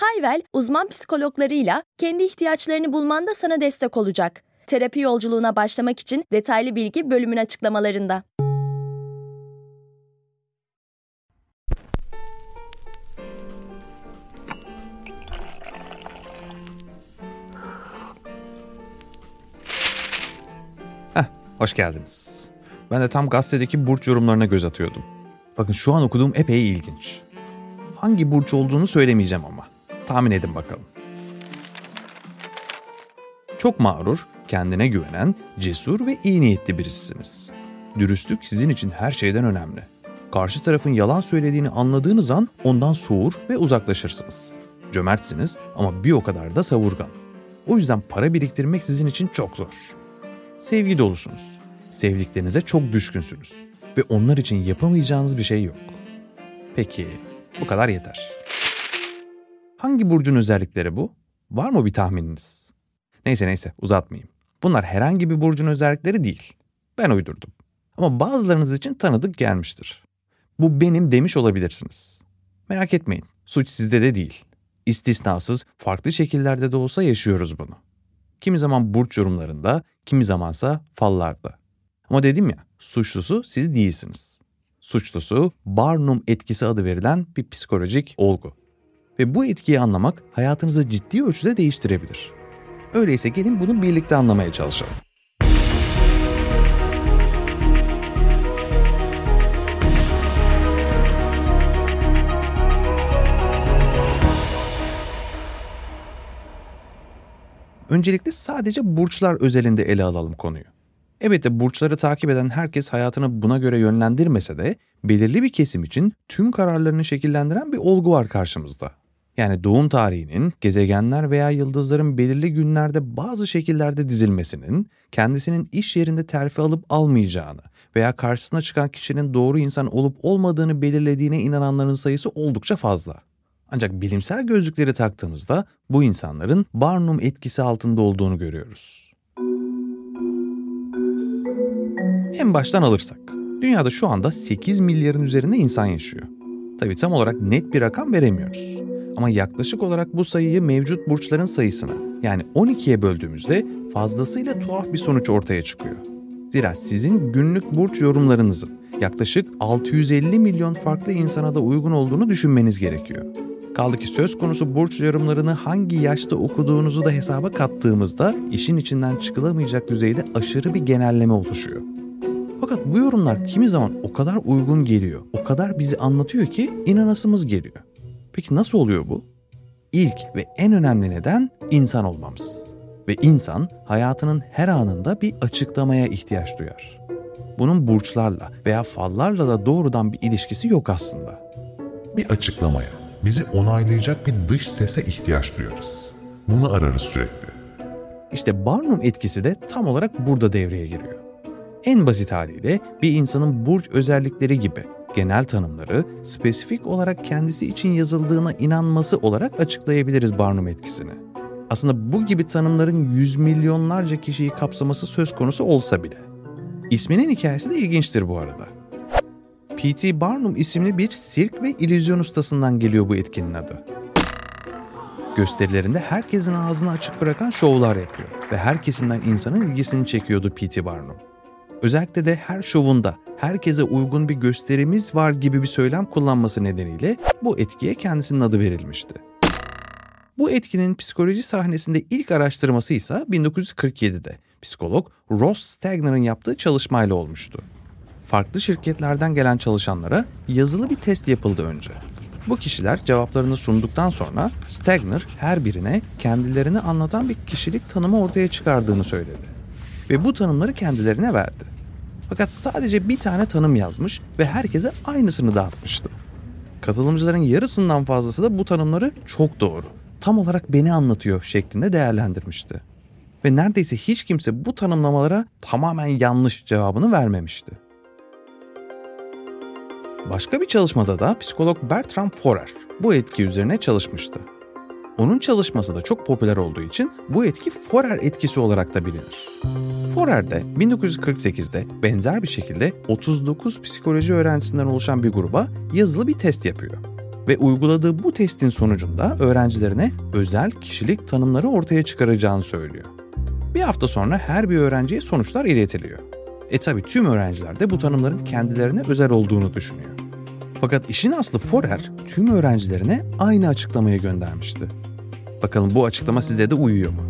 Hayvel, uzman psikologlarıyla kendi ihtiyaçlarını bulmanda sana destek olacak. Terapi yolculuğuna başlamak için detaylı bilgi bölümün açıklamalarında. Heh, hoş geldiniz. Ben de tam gazetedeki burç yorumlarına göz atıyordum. Bakın şu an okuduğum epey ilginç. Hangi burç olduğunu söylemeyeceğim ama. Tahmin edin bakalım. Çok mağrur, kendine güvenen, cesur ve iyi niyetli birisisiniz. Dürüstlük sizin için her şeyden önemli. Karşı tarafın yalan söylediğini anladığınız an ondan soğur ve uzaklaşırsınız. Cömertsiniz ama bir o kadar da savurgan. O yüzden para biriktirmek sizin için çok zor. Sevgi dolusunuz. Sevdiklerinize çok düşkünsünüz ve onlar için yapamayacağınız bir şey yok. Peki, bu kadar yeter. Hangi burcun özellikleri bu? Var mı bir tahmininiz? Neyse neyse uzatmayayım. Bunlar herhangi bir burcun özellikleri değil. Ben uydurdum. Ama bazılarınız için tanıdık gelmiştir. Bu benim demiş olabilirsiniz. Merak etmeyin, suç sizde de değil. İstisnasız, farklı şekillerde de olsa yaşıyoruz bunu. Kimi zaman burç yorumlarında, kimi zamansa fallarda. Ama dedim ya, suçlusu siz değilsiniz. Suçlusu Barnum etkisi adı verilen bir psikolojik olgu. Ve bu etkiyi anlamak hayatınızı ciddi ölçüde değiştirebilir. Öyleyse gelin bunu birlikte anlamaya çalışalım. Öncelikle sadece burçlar özelinde ele alalım konuyu. Evet de burçları takip eden herkes hayatını buna göre yönlendirmese de belirli bir kesim için tüm kararlarını şekillendiren bir olgu var karşımızda. Yani doğum tarihinin, gezegenler veya yıldızların belirli günlerde bazı şekillerde dizilmesinin, kendisinin iş yerinde terfi alıp almayacağını veya karşısına çıkan kişinin doğru insan olup olmadığını belirlediğine inananların sayısı oldukça fazla. Ancak bilimsel gözlükleri taktığımızda bu insanların Barnum etkisi altında olduğunu görüyoruz. En baştan alırsak, dünyada şu anda 8 milyarın üzerinde insan yaşıyor. Tabii tam olarak net bir rakam veremiyoruz. Ama yaklaşık olarak bu sayıyı mevcut burçların sayısına yani 12'ye böldüğümüzde fazlasıyla tuhaf bir sonuç ortaya çıkıyor. Zira sizin günlük burç yorumlarınızın yaklaşık 650 milyon farklı insana da uygun olduğunu düşünmeniz gerekiyor. Kaldı ki söz konusu burç yorumlarını hangi yaşta okuduğunuzu da hesaba kattığımızda işin içinden çıkılamayacak düzeyde aşırı bir genelleme oluşuyor. Fakat bu yorumlar kimi zaman o kadar uygun geliyor, o kadar bizi anlatıyor ki inanasımız geliyor. Peki nasıl oluyor bu? İlk ve en önemli neden insan olmamız. Ve insan hayatının her anında bir açıklamaya ihtiyaç duyar. Bunun burçlarla veya fallarla da doğrudan bir ilişkisi yok aslında. Bir açıklamaya, bizi onaylayacak bir dış sese ihtiyaç duyarız. Bunu ararız sürekli. İşte Barnum etkisi de tam olarak burada devreye giriyor. En basit haliyle bir insanın burç özellikleri gibi genel tanımları spesifik olarak kendisi için yazıldığına inanması olarak açıklayabiliriz Barnum etkisini. Aslında bu gibi tanımların yüz milyonlarca kişiyi kapsaması söz konusu olsa bile. İsminin hikayesi de ilginçtir bu arada. P.T. Barnum isimli bir sirk ve illüzyon ustasından geliyor bu etkinin adı. Gösterilerinde herkesin ağzını açık bırakan şovlar yapıyor ve her kesimden insanın ilgisini çekiyordu P.T. Barnum. Özellikle de her şovunda herkese uygun bir gösterimiz var gibi bir söylem kullanması nedeniyle bu etkiye kendisinin adı verilmişti. Bu etkinin psikoloji sahnesinde ilk araştırması ise 1947'de psikolog Ross Stagner'ın yaptığı çalışmayla olmuştu. Farklı şirketlerden gelen çalışanlara yazılı bir test yapıldı önce. Bu kişiler cevaplarını sunduktan sonra Stagner her birine kendilerini anlatan bir kişilik tanımı ortaya çıkardığını söyledi. Ve bu tanımları kendilerine verdi. Fakat sadece bir tane tanım yazmış ve herkese aynısını dağıtmıştı. Katılımcıların yarısından fazlası da bu tanımları çok doğru, tam olarak beni anlatıyor şeklinde değerlendirmişti. ve neredeyse hiç kimse bu tanımlamalara tamamen yanlış cevabını vermemişti. Başka bir çalışmada da psikolog Bertram Forer bu etki üzerine çalışmıştı. Onun çalışması da çok popüler olduğu için bu etki Forer etkisi olarak da bilinir. Forer de 1948'de benzer bir şekilde 39 psikoloji öğrencisinden oluşan bir gruba yazılı bir test yapıyor. Ve uyguladığı bu testin sonucunda öğrencilerine özel kişilik tanımları ortaya çıkaracağını söylüyor. Bir hafta sonra her bir öğrenciye sonuçlar iletiliyor. E tabi tüm öğrenciler de bu tanımların kendilerine özel olduğunu düşünüyor. Fakat işin aslı Forer tüm öğrencilerine aynı açıklamayı göndermişti. Bakalım bu açıklama size de uyuyor mu?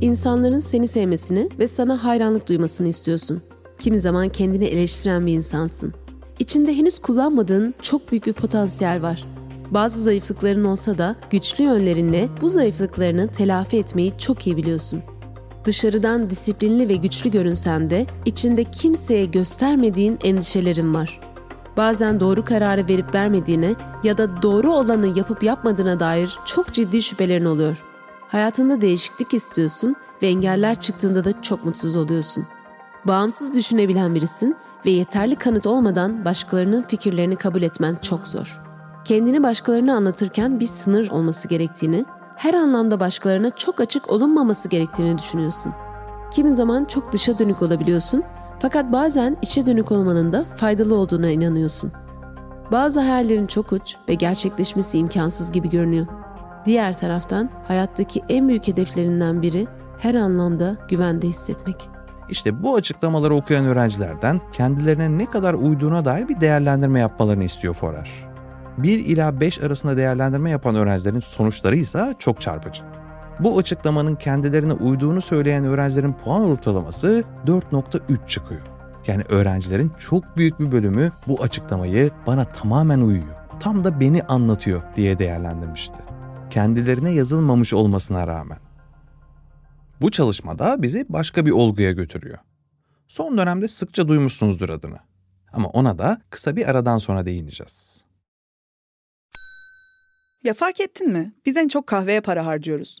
İnsanların seni sevmesini ve sana hayranlık duymasını istiyorsun. Kimi zaman kendini eleştiren bir insansın. İçinde henüz kullanmadığın çok büyük bir potansiyel var. Bazı zayıflıkların olsa da güçlü yönlerinle bu zayıflıklarını telafi etmeyi çok iyi biliyorsun. Dışarıdan disiplinli ve güçlü görünsen de içinde kimseye göstermediğin endişelerin var. Bazen doğru kararı verip vermediğine ya da doğru olanı yapıp yapmadığına dair çok ciddi şüphelerin oluyor. Hayatında değişiklik istiyorsun ve engeller çıktığında da çok mutsuz oluyorsun. Bağımsız düşünebilen birisin ve yeterli kanıt olmadan başkalarının fikirlerini kabul etmen çok zor. Kendini başkalarına anlatırken bir sınır olması gerektiğini, her anlamda başkalarına çok açık olunmaması gerektiğini düşünüyorsun. Kimi zaman çok dışa dönük olabiliyorsun fakat bazen içe dönük olmanın da faydalı olduğuna inanıyorsun. Bazı hayallerin çok uç ve gerçekleşmesi imkansız gibi görünüyor. Diğer taraftan hayattaki en büyük hedeflerinden biri her anlamda güvende hissetmek. İşte bu açıklamaları okuyan öğrencilerden kendilerine ne kadar uyduğuna dair bir değerlendirme yapmalarını istiyor Forer. 1 ila 5 arasında değerlendirme yapan öğrencilerin sonuçları ise çok çarpıcı. Bu açıklamanın kendilerine uyduğunu söyleyen öğrencilerin puan ortalaması 4.3 çıkıyor. Yani öğrencilerin çok büyük bir bölümü bu açıklamayı bana tamamen uyuyor, tam da beni anlatıyor diye değerlendirmişti. Kendilerine yazılmamış olmasına rağmen. Bu çalışmada bizi başka bir olguya götürüyor. Son dönemde sıkça duymuşsunuzdur adını. Ama ona da kısa bir aradan sonra değineceğiz. Ya fark ettin mi? Biz en çok kahveye para harcıyoruz.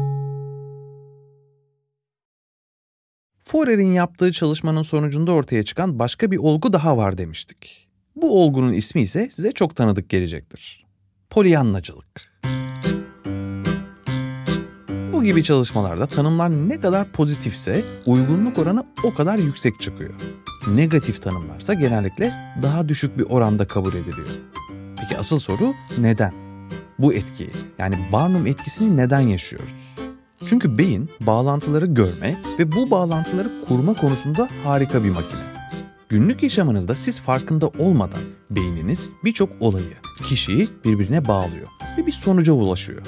Forer'in yaptığı çalışmanın sonucunda ortaya çıkan başka bir olgu daha var demiştik. Bu olgunun ismi ise size çok tanıdık gelecektir. Polyanlacılık. Bu gibi çalışmalarda tanımlar ne kadar pozitifse uygunluk oranı o kadar yüksek çıkıyor. Negatif tanımlarsa genellikle daha düşük bir oranda kabul ediliyor. Peki asıl soru neden? Bu etkiyi yani Barnum etkisini neden yaşıyoruz? Çünkü beyin bağlantıları görme ve bu bağlantıları kurma konusunda harika bir makine. Günlük yaşamınızda siz farkında olmadan beyniniz birçok olayı, kişiyi birbirine bağlıyor ve bir sonuca ulaşıyor.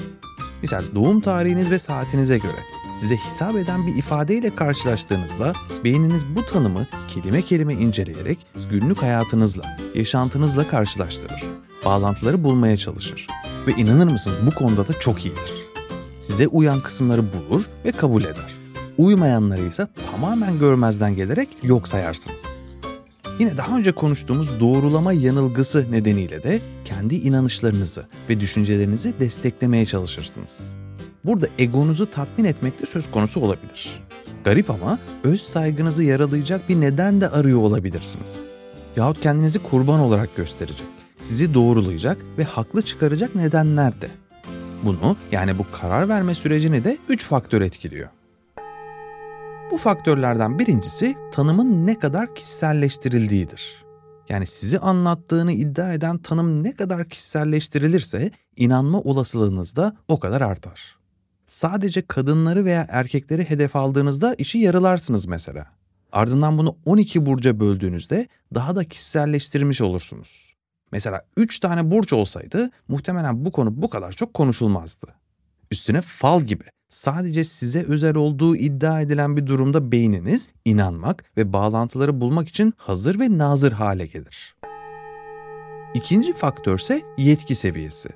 Misal doğum tarihiniz ve saatinize göre size hitap eden bir ifadeyle karşılaştığınızda beyniniz bu tanımı kelime kelime inceleyerek günlük hayatınızla, yaşantınızla karşılaştırır. Bağlantıları bulmaya çalışır. Ve inanır mısınız bu konuda da çok iyidir. Size uyan kısımları bulur ve kabul eder. Uymayanları ise tamamen görmezden gelerek yok sayarsınız. Yine daha önce konuştuğumuz doğrulama yanılgısı nedeniyle de kendi inanışlarınızı ve düşüncelerinizi desteklemeye çalışırsınız. Burada egonuzu tatmin etmek de söz konusu olabilir. Garip ama öz saygınızı yaralayacak bir neden de arıyor olabilirsiniz. Yahut kendinizi kurban olarak gösterecek, sizi doğrulayacak ve haklı çıkaracak nedenler de. Bunu yani bu karar verme sürecini de 3 faktör etkiliyor. Bu faktörlerden birincisi tanımın ne kadar kişiselleştirildiğidir. Yani sizi anlattığını iddia eden tanım ne kadar kişiselleştirilirse inanma olasılığınız da o kadar artar. Sadece kadınları veya erkekleri hedef aldığınızda işi yarılarsınız mesela. Ardından bunu 12 burca böldüğünüzde daha da kişiselleştirmiş olursunuz. Mesela 3 tane burç olsaydı muhtemelen bu konu bu kadar çok konuşulmazdı. Üstüne fal gibi sadece size özel olduğu iddia edilen bir durumda beyniniz inanmak ve bağlantıları bulmak için hazır ve nazır hale gelir. İkinci faktör ise yetki seviyesi.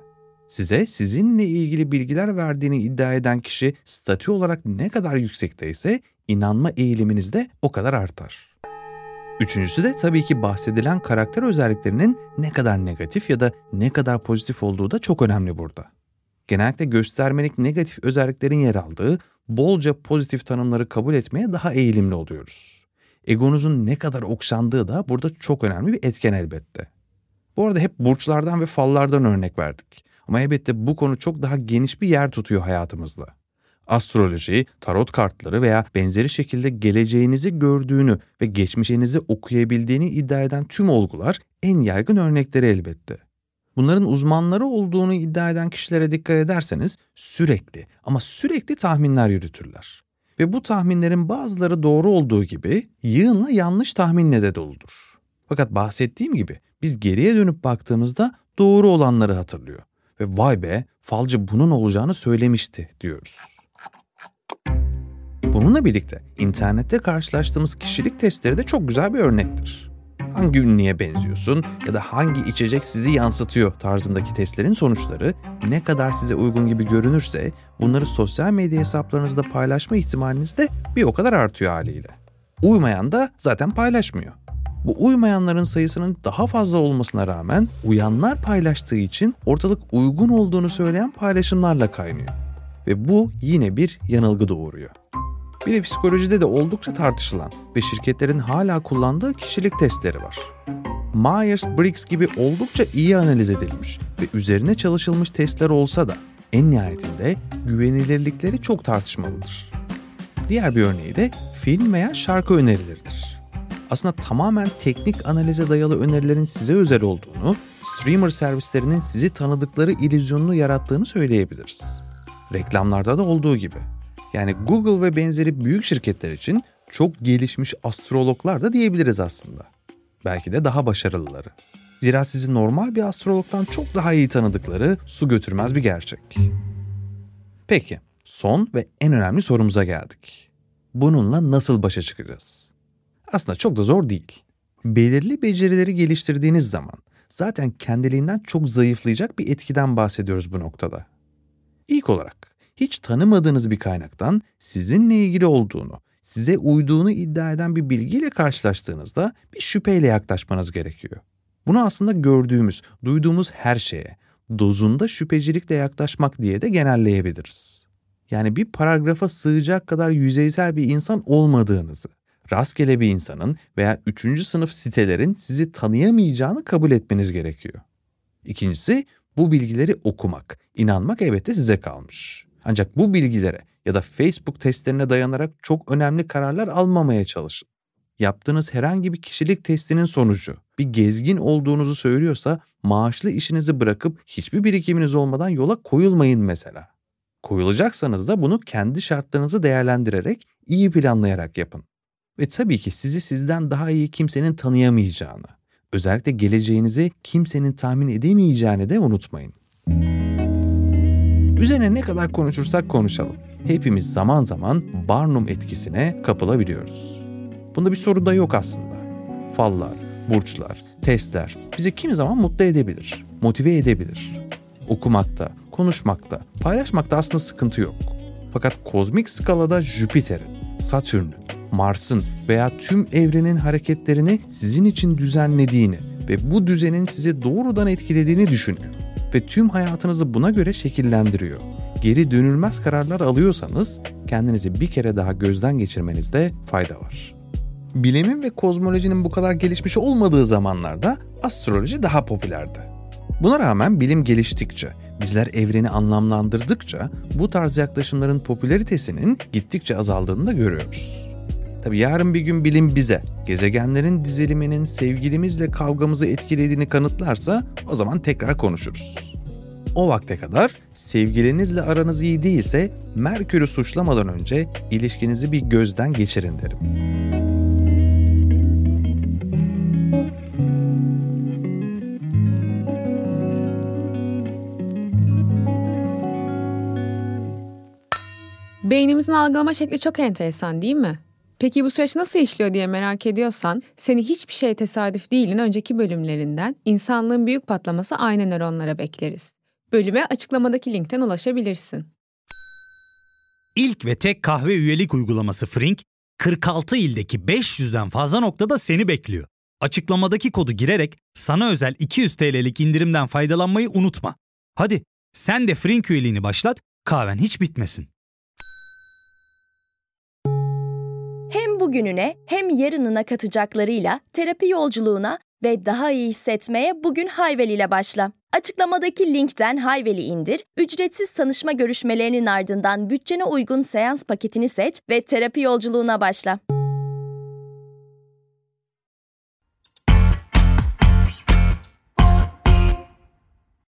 Size sizinle ilgili bilgiler verdiğini iddia eden kişi statü olarak ne kadar yüksekteyse inanma eğiliminiz de o kadar artar. Üçüncüsü de tabii ki bahsedilen karakter özelliklerinin ne kadar negatif ya da ne kadar pozitif olduğu da çok önemli burada. Genellikle göstermelik negatif özelliklerin yer aldığı bolca pozitif tanımları kabul etmeye daha eğilimli oluyoruz. Egonuzun ne kadar okşandığı da burada çok önemli bir etken elbette. Bu arada hep burçlardan ve fallardan örnek verdik. Ama elbette bu konu çok daha geniş bir yer tutuyor hayatımızda. Astroloji, tarot kartları veya benzeri şekilde geleceğinizi gördüğünü ve geçmişinizi okuyabildiğini iddia eden tüm olgular en yaygın örnekleri elbette. Bunların uzmanları olduğunu iddia eden kişilere dikkat ederseniz sürekli ama sürekli tahminler yürütürler. Ve bu tahminlerin bazıları doğru olduğu gibi yığınla yanlış tahminle de doludur. Fakat bahsettiğim gibi biz geriye dönüp baktığımızda doğru olanları hatırlıyor. Ve vay be falcı bunun olacağını söylemişti diyoruz. Bununla birlikte internette karşılaştığımız kişilik testleri de çok güzel bir örnektir. Hangi ünlüye benziyorsun ya da hangi içecek sizi yansıtıyor tarzındaki testlerin sonuçları ne kadar size uygun gibi görünürse bunları sosyal medya hesaplarınızda paylaşma ihtimaliniz de bir o kadar artıyor haliyle. Uymayan da zaten paylaşmıyor. Bu uymayanların sayısının daha fazla olmasına rağmen uyanlar paylaştığı için ortalık uygun olduğunu söyleyen paylaşımlarla kaynıyor. Ve bu yine bir yanılgı doğuruyor. Bir de psikolojide de oldukça tartışılan ve şirketlerin hala kullandığı kişilik testleri var. Myers-Briggs gibi oldukça iyi analiz edilmiş ve üzerine çalışılmış testler olsa da en nihayetinde güvenilirlikleri çok tartışmalıdır. Diğer bir örneği de film veya şarkı önerileridir. Aslında tamamen teknik analize dayalı önerilerin size özel olduğunu, streamer servislerinin sizi tanıdıkları illüzyonunu yarattığını söyleyebiliriz. Reklamlarda da olduğu gibi. Yani Google ve benzeri büyük şirketler için çok gelişmiş astrologlar da diyebiliriz aslında. Belki de daha başarılıları. Zira sizi normal bir astrologdan çok daha iyi tanıdıkları su götürmez bir gerçek. Peki, son ve en önemli sorumuza geldik. Bununla nasıl başa çıkacağız? Aslında çok da zor değil. Belirli becerileri geliştirdiğiniz zaman zaten kendiliğinden çok zayıflayacak bir etkiden bahsediyoruz bu noktada. İlk olarak hiç tanımadığınız bir kaynaktan sizinle ilgili olduğunu, size uyduğunu iddia eden bir bilgiyle karşılaştığınızda bir şüpheyle yaklaşmanız gerekiyor. Bunu aslında gördüğümüz, duyduğumuz her şeye dozunda şüphecilikle yaklaşmak diye de genelleyebiliriz. Yani bir paragrafa sığacak kadar yüzeysel bir insan olmadığınızı, rastgele bir insanın veya üçüncü sınıf sitelerin sizi tanıyamayacağını kabul etmeniz gerekiyor. İkincisi bu bilgileri okumak, inanmak elbette size kalmış. Ancak bu bilgilere ya da Facebook testlerine dayanarak çok önemli kararlar almamaya çalışın. Yaptığınız herhangi bir kişilik testinin sonucu bir gezgin olduğunuzu söylüyorsa maaşlı işinizi bırakıp hiçbir birikiminiz olmadan yola koyulmayın mesela. Koyulacaksanız da bunu kendi şartlarınızı değerlendirerek, iyi planlayarak yapın. Ve tabii ki sizi sizden daha iyi kimsenin tanıyamayacağını, özellikle geleceğinizi kimsenin tahmin edemeyeceğini de unutmayın. Üzerine ne kadar konuşursak konuşalım. Hepimiz zaman zaman Barnum etkisine kapılabiliyoruz. Bunda bir sorun da yok aslında. Fallar, burçlar, testler bizi kimi zaman mutlu edebilir, motive edebilir. Okumakta, konuşmakta, paylaşmakta aslında sıkıntı yok. Fakat kozmik skalada Jüpiter'in, Satürn'ün, Mars'ın veya tüm evrenin hareketlerini sizin için düzenlediğini ve bu düzenin sizi doğrudan etkilediğini düşünün ve tüm hayatınızı buna göre şekillendiriyor. Geri dönülmez kararlar alıyorsanız kendinizi bir kere daha gözden geçirmenizde fayda var. Bilimin ve kozmolojinin bu kadar gelişmiş olmadığı zamanlarda astroloji daha popülerdi. Buna rağmen bilim geliştikçe, bizler evreni anlamlandırdıkça bu tarz yaklaşımların popülaritesinin gittikçe azaldığını da görüyoruz. Tabi yarın bir gün bilim bize gezegenlerin diziliminin sevgilimizle kavgamızı etkilediğini kanıtlarsa o zaman tekrar konuşuruz. O vakte kadar sevgilinizle aranız iyi değilse Merkür'ü suçlamadan önce ilişkinizi bir gözden geçirin derim. Beynimizin algılama şekli çok enteresan değil mi? Peki bu süreç nasıl işliyor diye merak ediyorsan, seni hiçbir şey tesadüf değilin önceki bölümlerinden insanlığın büyük patlaması aynı nöronlara bekleriz. Bölüme açıklamadaki linkten ulaşabilirsin. İlk ve tek kahve üyelik uygulaması Frink, 46 ildeki 500'den fazla noktada seni bekliyor. Açıklamadaki kodu girerek sana özel 200 TL'lik indirimden faydalanmayı unutma. Hadi sen de Frink üyeliğini başlat, kahven hiç bitmesin. Hem bugününe hem yarınına katacaklarıyla terapi yolculuğuna ve daha iyi hissetmeye bugün Hayvel ile başla. Açıklamadaki linkten Hayvel'i indir, ücretsiz tanışma görüşmelerinin ardından bütçene uygun seans paketini seç ve terapi yolculuğuna başla.